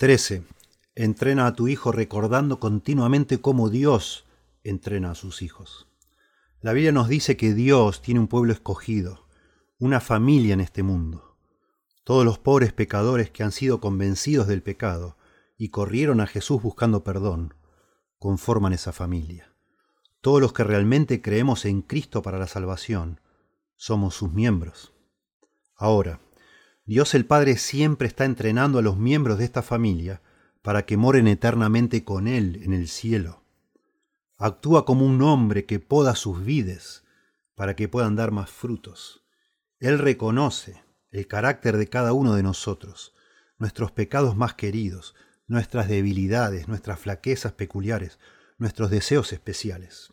13. Entrena a tu hijo recordando continuamente cómo Dios entrena a sus hijos. La Biblia nos dice que Dios tiene un pueblo escogido, una familia en este mundo. Todos los pobres pecadores que han sido convencidos del pecado y corrieron a Jesús buscando perdón, conforman esa familia. Todos los que realmente creemos en Cristo para la salvación, somos sus miembros. Ahora, Dios el Padre siempre está entrenando a los miembros de esta familia para que moren eternamente con Él en el cielo. Actúa como un hombre que poda sus vides para que puedan dar más frutos. Él reconoce el carácter de cada uno de nosotros, nuestros pecados más queridos, nuestras debilidades, nuestras flaquezas peculiares, nuestros deseos especiales.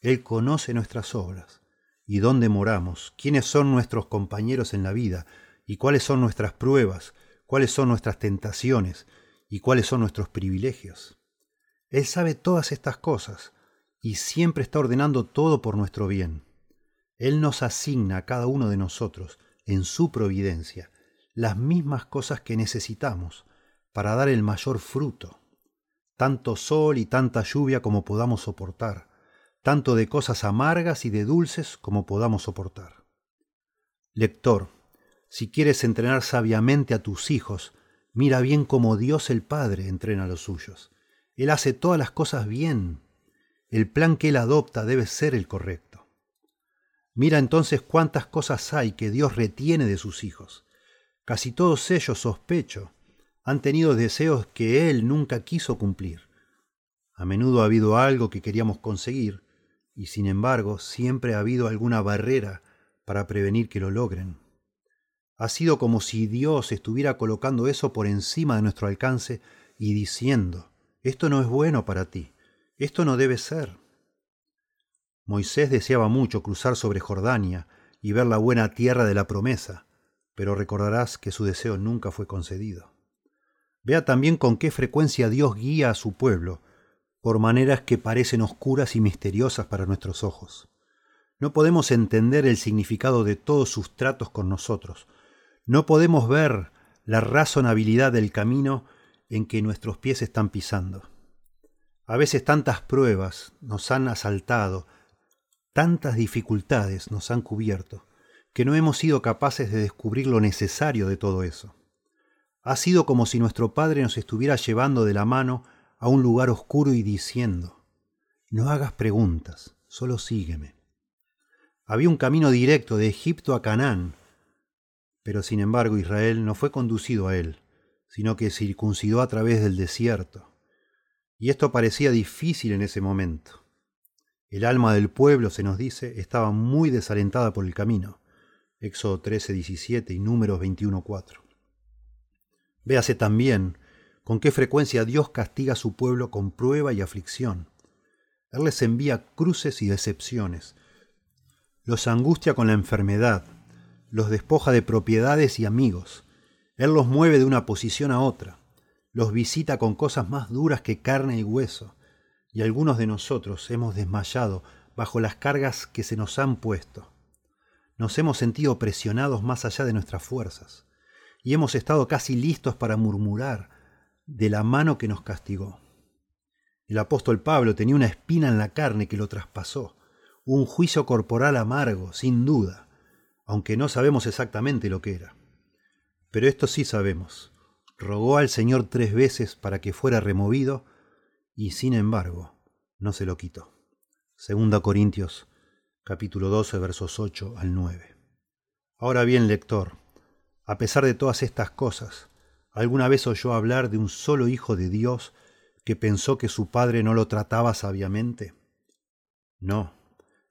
Él conoce nuestras obras y dónde moramos, quiénes son nuestros compañeros en la vida y cuáles son nuestras pruebas, cuáles son nuestras tentaciones y cuáles son nuestros privilegios. Él sabe todas estas cosas y siempre está ordenando todo por nuestro bien. Él nos asigna a cada uno de nosotros, en su providencia, las mismas cosas que necesitamos para dar el mayor fruto, tanto sol y tanta lluvia como podamos soportar, tanto de cosas amargas y de dulces como podamos soportar. Lector, si quieres entrenar sabiamente a tus hijos, mira bien cómo Dios el Padre entrena a los suyos. Él hace todas las cosas bien. El plan que Él adopta debe ser el correcto. Mira entonces cuántas cosas hay que Dios retiene de sus hijos. Casi todos ellos, sospecho, han tenido deseos que Él nunca quiso cumplir. A menudo ha habido algo que queríamos conseguir, y sin embargo siempre ha habido alguna barrera para prevenir que lo logren. Ha sido como si Dios estuviera colocando eso por encima de nuestro alcance y diciendo, esto no es bueno para ti, esto no debe ser. Moisés deseaba mucho cruzar sobre Jordania y ver la buena tierra de la promesa, pero recordarás que su deseo nunca fue concedido. Vea también con qué frecuencia Dios guía a su pueblo, por maneras que parecen oscuras y misteriosas para nuestros ojos. No podemos entender el significado de todos sus tratos con nosotros. No podemos ver la razonabilidad del camino en que nuestros pies están pisando. A veces tantas pruebas nos han asaltado, tantas dificultades nos han cubierto, que no hemos sido capaces de descubrir lo necesario de todo eso. Ha sido como si nuestro Padre nos estuviera llevando de la mano a un lugar oscuro y diciendo, no hagas preguntas, solo sígueme. Había un camino directo de Egipto a Canaán, pero sin embargo Israel no fue conducido a él, sino que circuncidó a través del desierto. Y esto parecía difícil en ese momento. El alma del pueblo, se nos dice, estaba muy desalentada por el camino. Éxodo 13, 17 y Números 21, 4. Véase también con qué frecuencia Dios castiga a su pueblo con prueba y aflicción. Él les envía cruces y decepciones, los angustia con la enfermedad, los despoja de propiedades y amigos, Él los mueve de una posición a otra, los visita con cosas más duras que carne y hueso, y algunos de nosotros hemos desmayado bajo las cargas que se nos han puesto. Nos hemos sentido presionados más allá de nuestras fuerzas y hemos estado casi listos para murmurar de la mano que nos castigó. El apóstol Pablo tenía una espina en la carne que lo traspasó, un juicio corporal amargo, sin duda, aunque no sabemos exactamente lo que era. Pero esto sí sabemos. Rogó al Señor tres veces para que fuera removido y sin embargo no se lo quitó. Segunda Corintios capítulo 12 versos 8 al 9. Ahora bien, lector, a pesar de todas estas cosas, ¿alguna vez oyó hablar de un solo hijo de Dios que pensó que su padre no lo trataba sabiamente? No,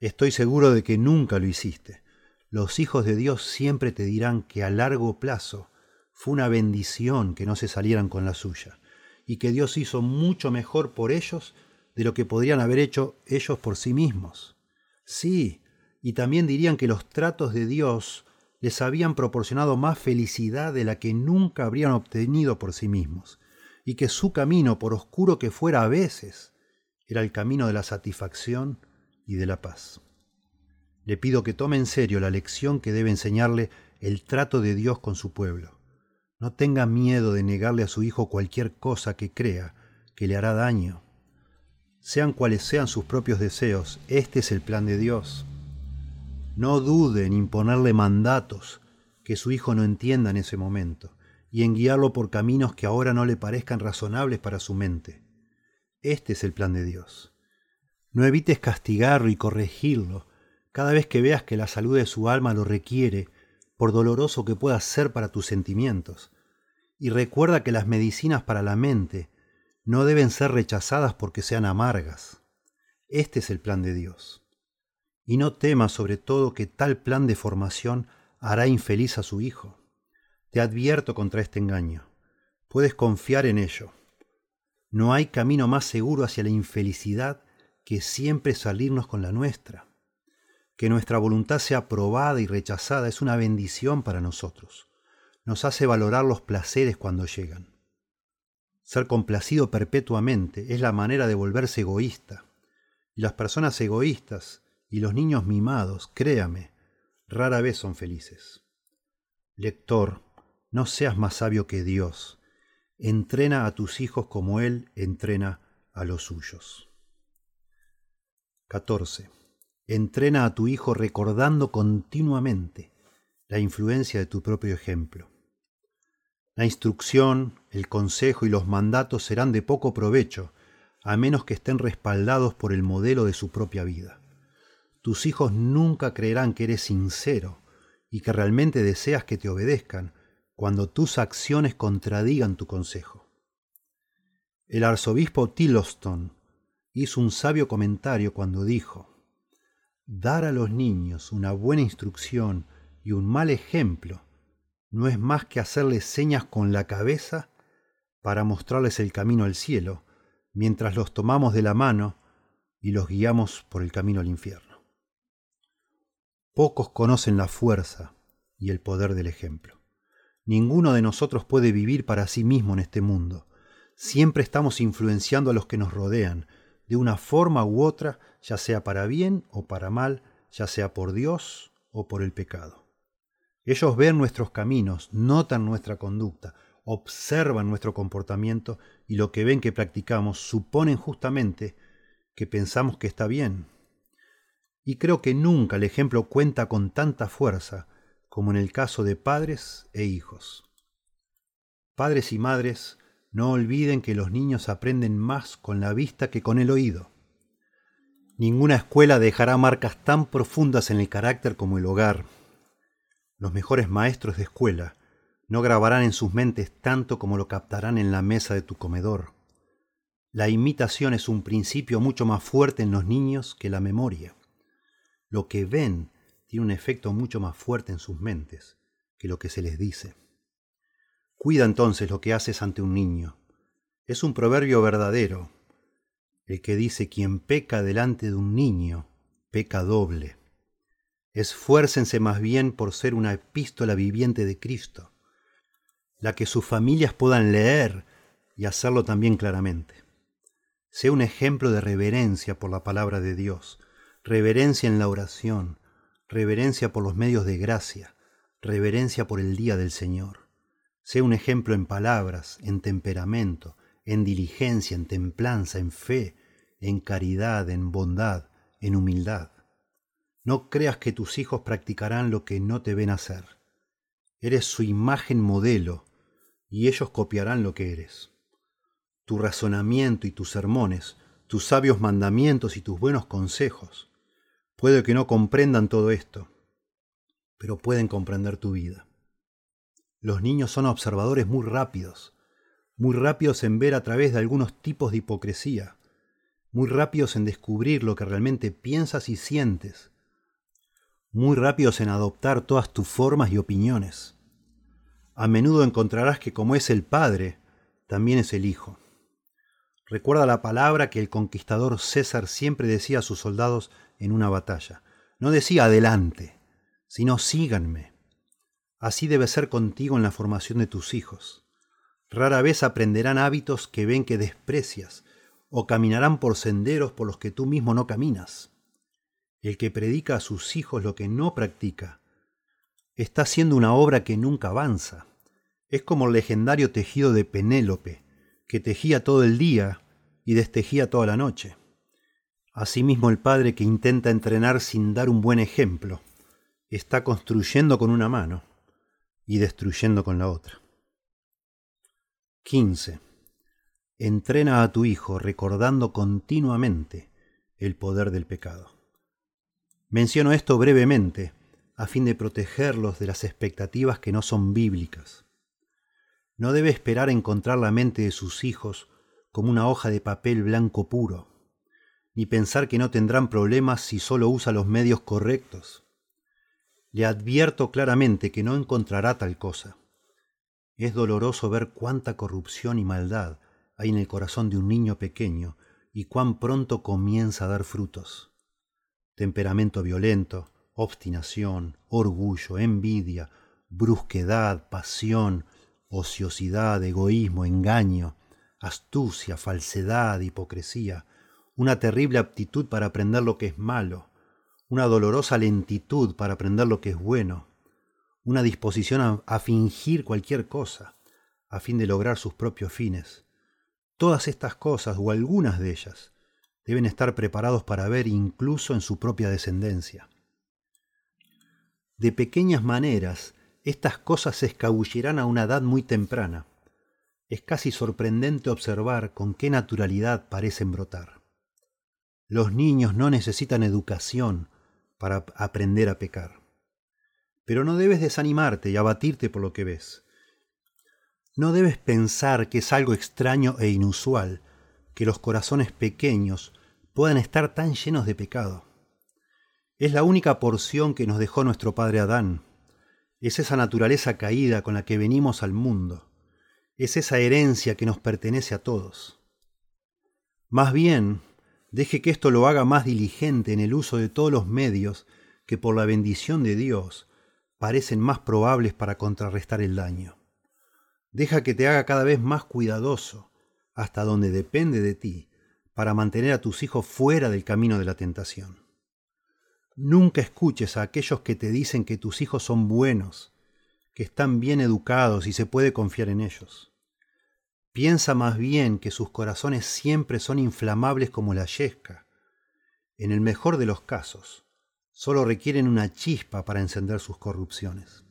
estoy seguro de que nunca lo hiciste. Los hijos de Dios siempre te dirán que a largo plazo fue una bendición que no se salieran con la suya, y que Dios hizo mucho mejor por ellos de lo que podrían haber hecho ellos por sí mismos. Sí, y también dirían que los tratos de Dios les habían proporcionado más felicidad de la que nunca habrían obtenido por sí mismos, y que su camino, por oscuro que fuera a veces, era el camino de la satisfacción y de la paz. Le pido que tome en serio la lección que debe enseñarle el trato de Dios con su pueblo. No tenga miedo de negarle a su hijo cualquier cosa que crea que le hará daño. Sean cuales sean sus propios deseos, este es el plan de Dios. No dude en imponerle mandatos que su hijo no entienda en ese momento y en guiarlo por caminos que ahora no le parezcan razonables para su mente. Este es el plan de Dios. No evites castigarlo y corregirlo cada vez que veas que la salud de su alma lo requiere, por doloroso que pueda ser para tus sentimientos. Y recuerda que las medicinas para la mente no deben ser rechazadas porque sean amargas. Este es el plan de Dios. Y no temas sobre todo que tal plan de formación hará infeliz a su hijo. Te advierto contra este engaño. Puedes confiar en ello. No hay camino más seguro hacia la infelicidad que siempre salirnos con la nuestra. Que nuestra voluntad sea probada y rechazada es una bendición para nosotros. Nos hace valorar los placeres cuando llegan. Ser complacido perpetuamente es la manera de volverse egoísta. Y las personas egoístas y los niños mimados, créame, rara vez son felices. Lector, no seas más sabio que Dios. Entrena a tus hijos como Él entrena a los suyos. 14. Entrena a tu hijo recordando continuamente la influencia de tu propio ejemplo. La instrucción, el consejo y los mandatos serán de poco provecho, a menos que estén respaldados por el modelo de su propia vida. Tus hijos nunca creerán que eres sincero y que realmente deseas que te obedezcan cuando tus acciones contradigan tu consejo. El arzobispo Tillotson hizo un sabio comentario cuando dijo, Dar a los niños una buena instrucción y un mal ejemplo no es más que hacerles señas con la cabeza para mostrarles el camino al cielo, mientras los tomamos de la mano y los guiamos por el camino al infierno. Pocos conocen la fuerza y el poder del ejemplo. Ninguno de nosotros puede vivir para sí mismo en este mundo. Siempre estamos influenciando a los que nos rodean, de una forma u otra, ya sea para bien o para mal, ya sea por Dios o por el pecado. Ellos ven nuestros caminos, notan nuestra conducta, observan nuestro comportamiento y lo que ven que practicamos suponen justamente que pensamos que está bien. Y creo que nunca el ejemplo cuenta con tanta fuerza como en el caso de padres e hijos. Padres y madres no olviden que los niños aprenden más con la vista que con el oído. Ninguna escuela dejará marcas tan profundas en el carácter como el hogar. Los mejores maestros de escuela no grabarán en sus mentes tanto como lo captarán en la mesa de tu comedor. La imitación es un principio mucho más fuerte en los niños que la memoria. Lo que ven tiene un efecto mucho más fuerte en sus mentes que lo que se les dice. Cuida entonces lo que haces ante un niño. Es un proverbio verdadero, el que dice quien peca delante de un niño, peca doble. Esfuércense más bien por ser una epístola viviente de Cristo, la que sus familias puedan leer y hacerlo también claramente. Sea un ejemplo de reverencia por la palabra de Dios, reverencia en la oración, reverencia por los medios de gracia, reverencia por el día del Señor. Sea un ejemplo en palabras, en temperamento, en diligencia, en templanza, en fe, en caridad, en bondad, en humildad. No creas que tus hijos practicarán lo que no te ven hacer. Eres su imagen modelo y ellos copiarán lo que eres. Tu razonamiento y tus sermones, tus sabios mandamientos y tus buenos consejos. Puede que no comprendan todo esto, pero pueden comprender tu vida. Los niños son observadores muy rápidos, muy rápidos en ver a través de algunos tipos de hipocresía, muy rápidos en descubrir lo que realmente piensas y sientes, muy rápidos en adoptar todas tus formas y opiniones. A menudo encontrarás que como es el Padre, también es el Hijo. Recuerda la palabra que el conquistador César siempre decía a sus soldados en una batalla. No decía adelante, sino síganme. Así debe ser contigo en la formación de tus hijos. Rara vez aprenderán hábitos que ven que desprecias, o caminarán por senderos por los que tú mismo no caminas. El que predica a sus hijos lo que no practica, está haciendo una obra que nunca avanza. Es como el legendario tejido de Penélope, que tejía todo el día y destejía toda la noche. Asimismo el padre que intenta entrenar sin dar un buen ejemplo, está construyendo con una mano y destruyendo con la otra. 15. Entrena a tu hijo recordando continuamente el poder del pecado. Menciono esto brevemente a fin de protegerlos de las expectativas que no son bíblicas. No debe esperar encontrar la mente de sus hijos como una hoja de papel blanco puro, ni pensar que no tendrán problemas si solo usa los medios correctos. Le advierto claramente que no encontrará tal cosa. Es doloroso ver cuánta corrupción y maldad hay en el corazón de un niño pequeño y cuán pronto comienza a dar frutos. Temperamento violento, obstinación, orgullo, envidia, brusquedad, pasión, ociosidad, egoísmo, engaño, astucia, falsedad, hipocresía, una terrible aptitud para aprender lo que es malo, una dolorosa lentitud para aprender lo que es bueno, una disposición a, fingir cualquier cosa a fin de lograr sus propios fines. Todas estas cosas, o algunas de ellas, deben estar preparados para ver incluso en su propia descendencia. De pequeñas maneras, estas cosas se escabullirán a una edad muy temprana. Es casi sorprendente observar con qué naturalidad parecen brotar. Los niños no necesitan educación para aprender a pecar. Pero no debes desanimarte y abatirte por lo que ves. No debes pensar que es algo extraño e inusual que los corazones pequeños puedan estar tan llenos de pecado. Es la única porción que nos dejó nuestro padre Adán, es esa naturaleza caída con la que venimos al mundo. Es esa herencia que nos pertenece a todos. Más bien, deje que esto lo haga más diligente en el uso de todos los medios que por la bendición de Dios parecen más probables para contrarrestar el daño. Deja que te haga cada vez más cuidadoso, hasta donde depende de ti, para mantener a tus hijos fuera del camino de la tentación. Nunca escuches a aquellos que te dicen que tus hijos son buenos, que están bien educados y se puede confiar en ellos. Piensa más bien que sus corazones siempre son inflamables como la yesca. En el mejor de los casos, solo requieren una chispa para encender sus corrupciones.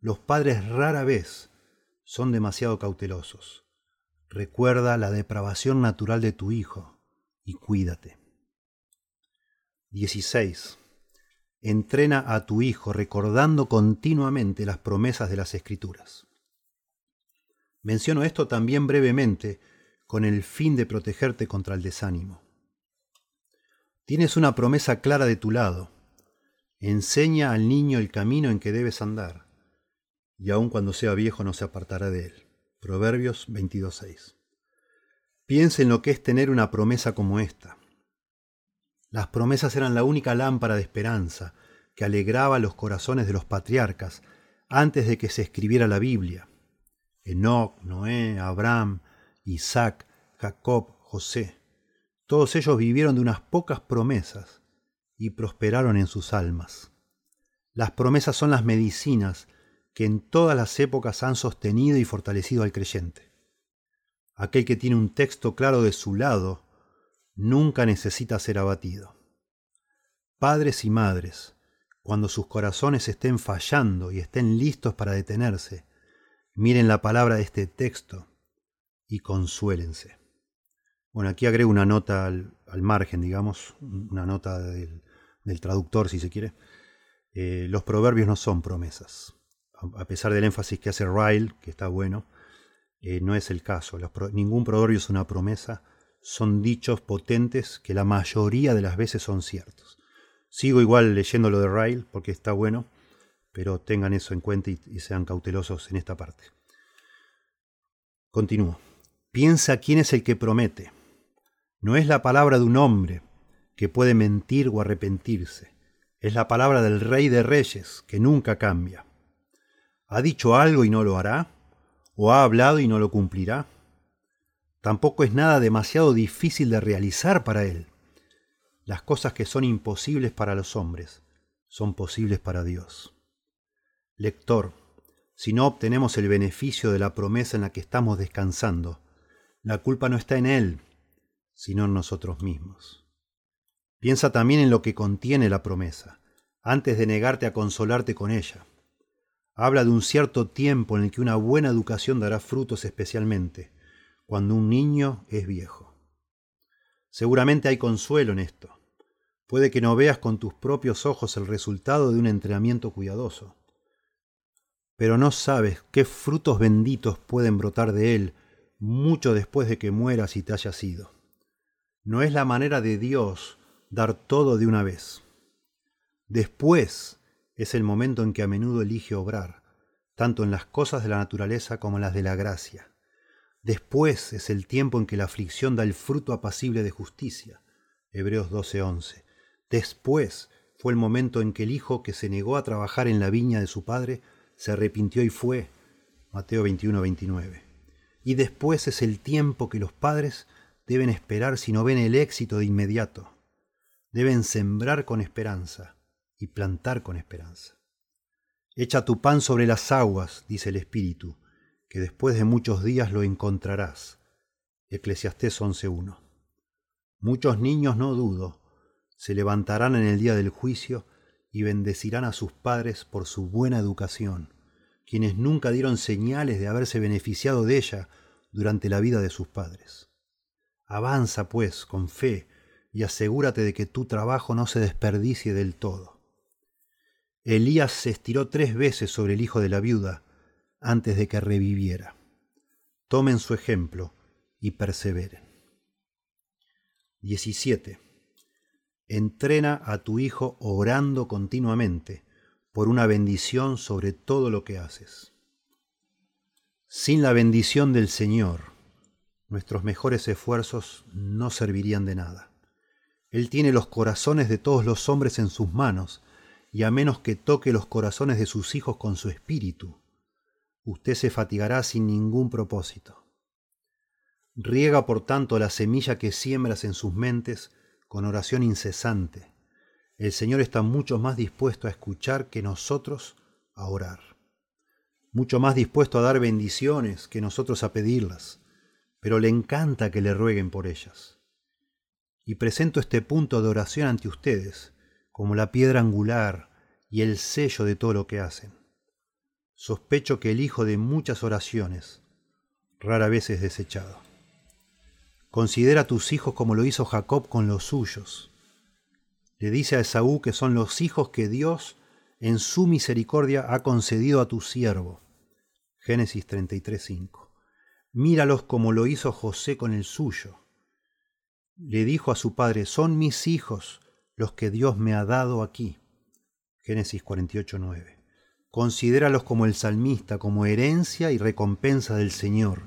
Los padres rara vez son demasiado cautelosos. Recuerda la depravación natural de tu hijo y cuídate. 16. Entrena a tu hijo recordando continuamente las promesas de las Escrituras. Menciono esto también brevemente con el fin de protegerte contra el desánimo. Tienes una promesa clara de tu lado. Enseña al niño el camino en que debes andar, y aun cuando sea viejo no se apartará de él. Proverbios 22.6. Piensa en lo que es tener una promesa como esta. Las promesas eran la única lámpara de esperanza que alegraba los corazones de los patriarcas antes de que se escribiera la Biblia. Enoch, Noé, Abraham, Isaac, Jacob, José. Todos ellos vivieron de unas pocas promesas y prosperaron en sus almas. Las promesas son las medicinas que en todas las épocas han sostenido y fortalecido al creyente. Aquel que tiene un texto claro de su lado nunca necesita ser abatido. Padres y madres, cuando sus corazones estén fallando y estén listos para detenerse, miren la palabra de este texto y consuélense. Bueno, aquí agrego una nota al, margen, digamos, una nota del, traductor, si se quiere. Eh, los proverbios no son promesas. A, pesar del énfasis que hace Ryle, que está bueno, eh, no es el caso. ningún proverbio es una promesa son dichos potentes que la mayoría de las veces son ciertos. Sigo igual leyendo lo de Ryle porque está bueno, pero tengan eso en cuenta y, sean cautelosos en esta parte. Continúo. Piensa quién es el que promete. No es la palabra de un hombre que puede mentir o arrepentirse. Es la palabra del Rey de Reyes que nunca cambia. ¿Ha dicho algo y no lo hará? ¿O ha hablado y no lo cumplirá? Tampoco es nada demasiado difícil de realizar para Él. Las cosas que son imposibles para los hombres son posibles para Dios. Lector, si no obtenemos el beneficio de la promesa en la que estamos descansando, la culpa no está en Él, sino en nosotros mismos. Piensa también en lo que contiene la promesa, antes de negarte a consolarte con ella. Habla de un cierto tiempo en el que una buena educación dará frutos especialmente, cuando un niño es viejo. Seguramente hay consuelo en esto. Puede que no veas con tus propios ojos el resultado de un entrenamiento cuidadoso, pero no sabes qué frutos benditos pueden brotar de él mucho después de que mueras y te hayas ido. No es la manera de Dios dar todo de una vez. Después es el momento en que a menudo elige obrar, tanto en las cosas de la naturaleza como en las de la gracia. Después es el tiempo en que la aflicción da el fruto apacible de justicia. Hebreos 12:11. Después fue el momento en que el hijo que se negó a trabajar en la viña de su padre se arrepintió y fue. Mateo 21:29. Y después es el tiempo que los padres deben esperar si no ven el éxito de inmediato. Deben sembrar con esperanza y plantar con esperanza. Echa tu pan sobre las aguas, dice el Espíritu, que después de muchos días lo encontrarás. Eclesiastés 11.1. Muchos niños, no dudo, se levantarán en el día del juicio y bendecirán a sus padres por su buena educación, quienes nunca dieron señales de haberse beneficiado de ella durante la vida de sus padres. Avanza, pues, con fe, y asegúrate de que tu trabajo no se desperdicie del todo. Elías se estiró tres veces sobre el hijo de la viuda antes de que reviviera. Tomen su ejemplo y perseveren. 17. Entrena a tu hijo orando continuamente por una bendición sobre todo lo que haces. Sin la bendición del Señor, nuestros mejores esfuerzos no servirían de nada. Él tiene los corazones de todos los hombres en sus manos, y a menos que toque los corazones de sus hijos con su espíritu, usted se fatigará sin ningún propósito. Riega por tanto la semilla que siembras en sus mentes con oración incesante. El Señor está mucho más dispuesto a escuchar que nosotros a orar, mucho más dispuesto a dar bendiciones que nosotros a pedirlas, pero le encanta que le rueguen por ellas. Y presento este punto de oración ante ustedes, como la piedra angular y el sello de todo lo que hacen. Sospecho que el hijo de muchas oraciones rara vez es desechado. Considera a tus hijos como lo hizo Jacob con los suyos. Le dice a Esaú que son los hijos que Dios en su misericordia ha concedido a tu siervo. Génesis 33:5. Míralos como lo hizo José con el suyo. Le dijo a su padre, son mis hijos, los que Dios me ha dado aquí. Génesis 48:9. Considéralos como el salmista, como herencia y recompensa del Señor.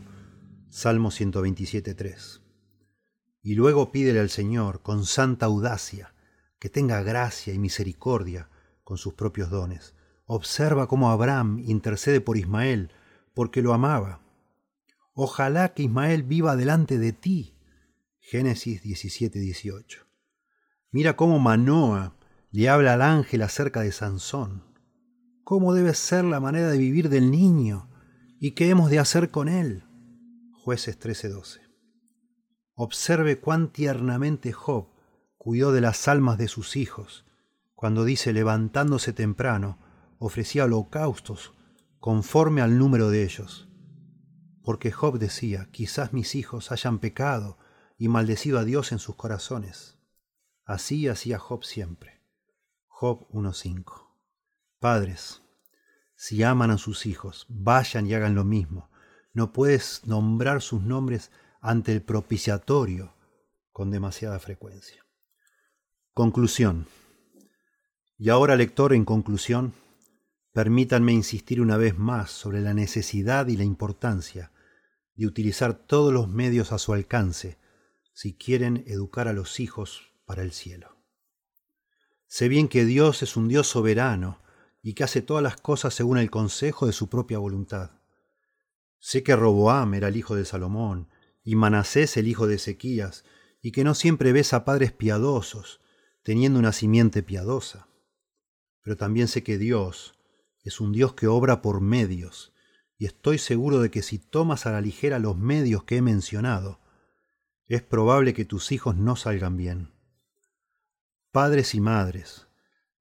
Salmo 127:3. Y luego pídele al Señor con santa audacia que tenga gracia y misericordia con sus propios dones. Observa cómo Abraham intercede por Ismael porque lo amaba. Ojalá que Ismael viva delante de ti. Génesis 17:18. Mira cómo Manoa le habla al ángel acerca de Sansón. ¿Cómo debe ser la manera de vivir del niño? ¿Y qué hemos de hacer con él? Jueces 13:12. Observe cuán tiernamente Job cuidó de las almas de sus hijos, cuando dice levantándose temprano, ofrecía holocaustos conforme al número de ellos. Porque Job decía, quizás mis hijos hayan pecado y maldecido a Dios en sus corazones. Así hacía Job siempre. Job 1.5. Padres, si aman a sus hijos, vayan y hagan lo mismo. No puedes nombrar sus nombres ante el propiciatorio con demasiada frecuencia. Conclusión. Y ahora, lector, en conclusión, permítanme insistir una vez más sobre la necesidad y la importancia de utilizar todos los medios a su alcance si quieren educar a los hijos para el cielo. Sé bien que Dios es un Dios soberano y que hace todas las cosas según el consejo de su propia voluntad. Sé que Roboam era el hijo de Salomón y Manasés el hijo de Ezequías, y que no siempre ves a padres piadosos, teniendo una simiente piadosa. Pero también sé que Dios es un Dios que obra por medios, y estoy seguro de que si tomas a la ligera los medios que he mencionado, es probable que tus hijos no salgan bien. Padres y madres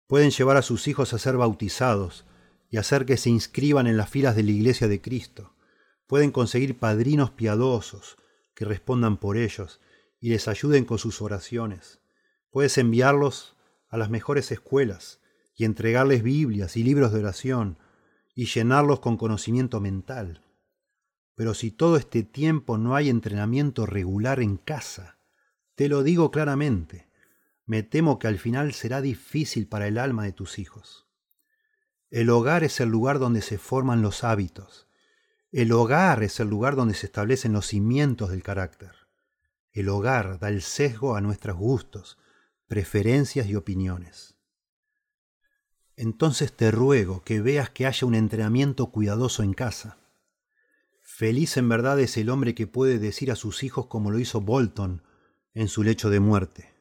pueden llevar a sus hijos a ser bautizados y hacer que se inscriban en las filas de la Iglesia de Cristo. Pueden conseguir padrinos piadosos que respondan por ellos y les ayuden con sus oraciones. Puedes enviarlos a las mejores escuelas y entregarles Biblias y libros de oración y llenarlos con conocimiento mental. Pero si todo este tiempo no hay entrenamiento regular en casa, te lo digo claramente, me temo que al final será difícil para el alma de tus hijos. El hogar es el lugar donde se forman los hábitos. El hogar es el lugar donde se establecen los cimientos del carácter. El hogar da el sesgo a nuestros gustos, preferencias y opiniones. Entonces te ruego que veas que haya un entrenamiento cuidadoso en casa. Feliz en verdad es el hombre que puede decir a sus hijos como lo hizo Bolton en su lecho de muerte.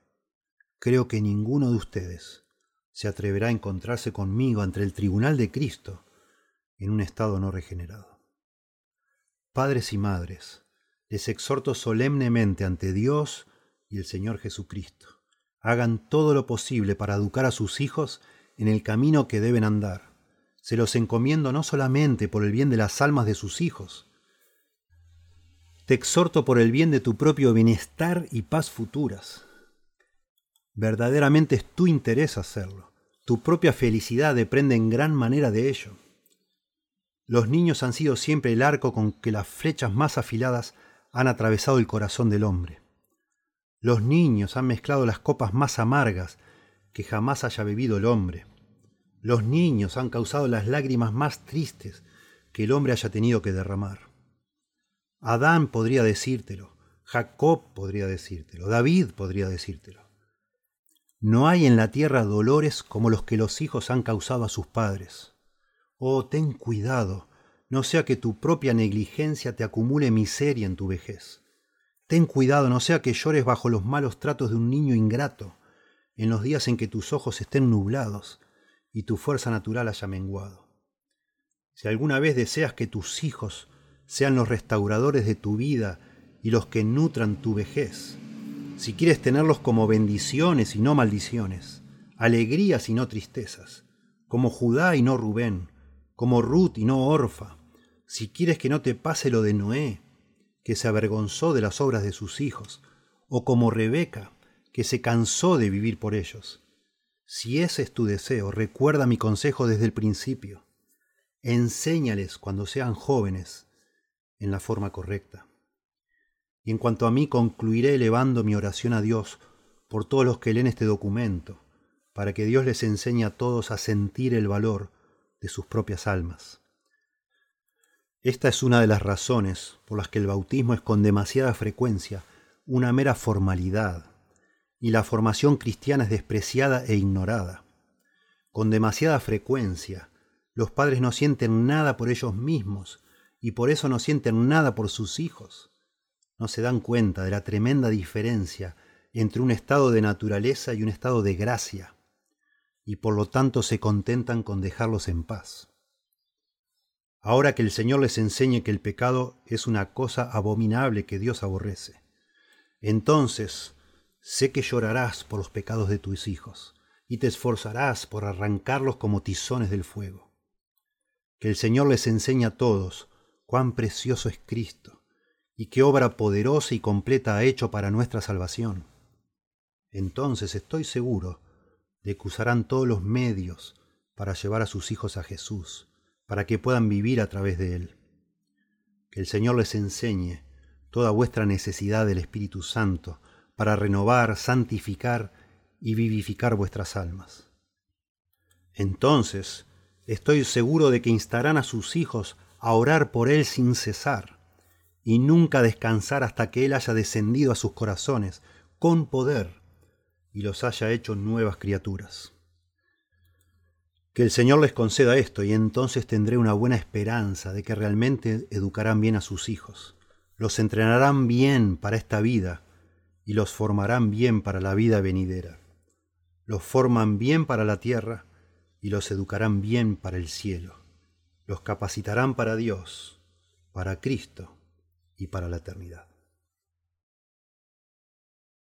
Creo que ninguno de ustedes se atreverá a encontrarse conmigo ante el tribunal de Cristo en un estado no regenerado. Padres y madres, les exhorto solemnemente ante Dios y el Señor Jesucristo. Hagan todo lo posible para educar a sus hijos en el camino que deben andar. Se los encomiendo no solamente por el bien de las almas de sus hijos, te exhorto por el bien de tu propio bienestar y paz futuras. Verdaderamente es tu interés hacerlo. Tu propia felicidad depende en gran manera de ello. Los niños han sido siempre el arco con que las flechas más afiladas han atravesado el corazón del hombre. Los niños han mezclado las copas más amargas que jamás haya bebido el hombre. Los niños han causado las lágrimas más tristes que el hombre haya tenido que derramar. Adán podría decírtelo, Jacob podría decírtelo, David podría decírtelo. No hay en la tierra dolores como los que los hijos han causado a sus padres. Oh, ten cuidado, no sea que tu propia negligencia te acumule miseria en tu vejez. Ten cuidado, no sea que llores bajo los malos tratos de un niño ingrato en los días en que tus ojos estén nublados y tu fuerza natural haya menguado. Si alguna vez deseas que tus hijos sean los restauradores de tu vida y los que nutran tu vejez, si quieres tenerlos como bendiciones y no maldiciones, alegrías y no tristezas, como Judá y no Rubén, como Ruth y no Orfa, si quieres que no te pase lo de Noé, que se avergonzó de las obras de sus hijos, o como Rebeca, que se cansó de vivir por ellos. Si ese es tu deseo, recuerda mi consejo desde el principio. Enséñales cuando sean jóvenes en la forma correcta. Y en cuanto a mí, concluiré elevando mi oración a Dios por todos los que leen este documento, para que Dios les enseñe a todos a sentir el valor de sus propias almas. Esta es una de las razones por las que el bautismo es con demasiada frecuencia una mera formalidad y la formación cristiana es despreciada e ignorada. Con demasiada frecuencia, los padres no sienten nada por ellos mismos y por eso no sienten nada por sus hijos. No se dan cuenta de la tremenda diferencia entre un estado de naturaleza y un estado de gracia, y por lo tanto se contentan con dejarlos en paz. Ahora que el Señor les enseñe que el pecado es una cosa abominable que Dios aborrece, entonces Sé que llorarás por los pecados de tus hijos y te esforzarás por arrancarlos como tizones del fuego. Que el Señor les enseñe a todos cuán precioso es Cristo y qué obra poderosa y completa ha hecho para nuestra salvación. Entonces estoy seguro de que usarán todos los medios para llevar a sus hijos a Jesús, para que puedan vivir a través de Él. Que el Señor les enseñe toda vuestra necesidad del Espíritu Santo, para renovar, santificar y vivificar vuestras almas. Entonces, estoy seguro de que instarán a sus hijos a orar por Él sin cesar, y nunca descansar hasta que Él haya descendido a sus corazones con poder y los haya hecho nuevas criaturas. Que el Señor les conceda esto y entonces tendré una buena esperanza de que realmente educarán bien a sus hijos, los entrenarán bien para esta vida y los formarán bien para la vida venidera. Los forman bien para la tierra y los educarán bien para el cielo. Los capacitarán para Dios, para Cristo y para la eternidad.